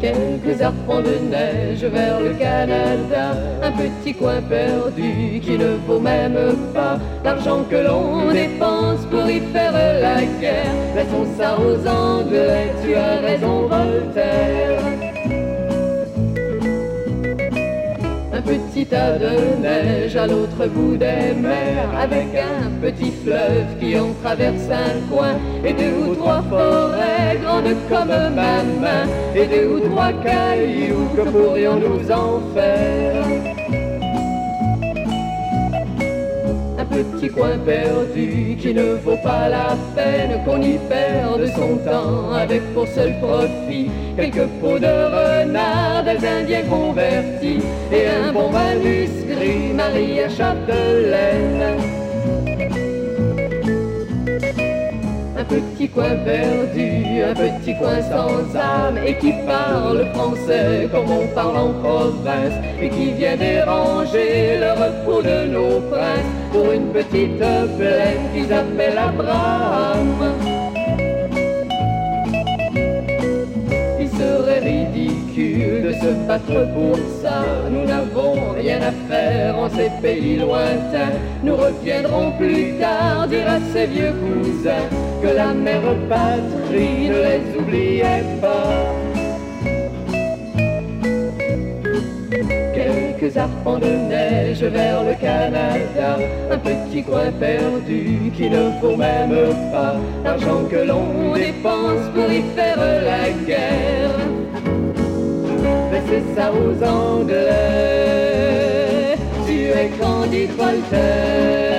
quelques arpents de neige vers le Canada, un petit coin perdu qui ne vaut même pas l'argent que l'on dépense pour y faire la guerre. Laissons ça aux Anglais, tu as raison Voltaire. un petit tas de neige à l'autre bout des mers, avec un petit fleuve qui traverse un coin, et deux ou trois forêts grandes comme ma main, et deux ou trois cailloux que pourrions-nous en faire? Petit coin perdu qui ne vaut pas la peine qu'on y perde son temps avec pour seul profit quelques pots de renard, des indiens convertis et un bon manuscrit Marie à Chapdelaine. Petit coin perdu, un petit coin sans âme et qui parle français comme on parle en province et qui vient déranger le repos de nos princes pour une petite plaine qu'ils appellent Abraham. Il serait ridicule de se battre pour ça, nous n'avons rien à faire en ces pays lointains, nous reviendrons plus tard dire à ces vieux cousins que la mère patrie ne les oubliait pas. Quelques arpents de neige vers le Canada, un petit coin perdu qui ne vaut même pas l'argent que l'on dépense pour y faire la guerre. Laissez ça aux Anglais, tu es Candide Voltaire.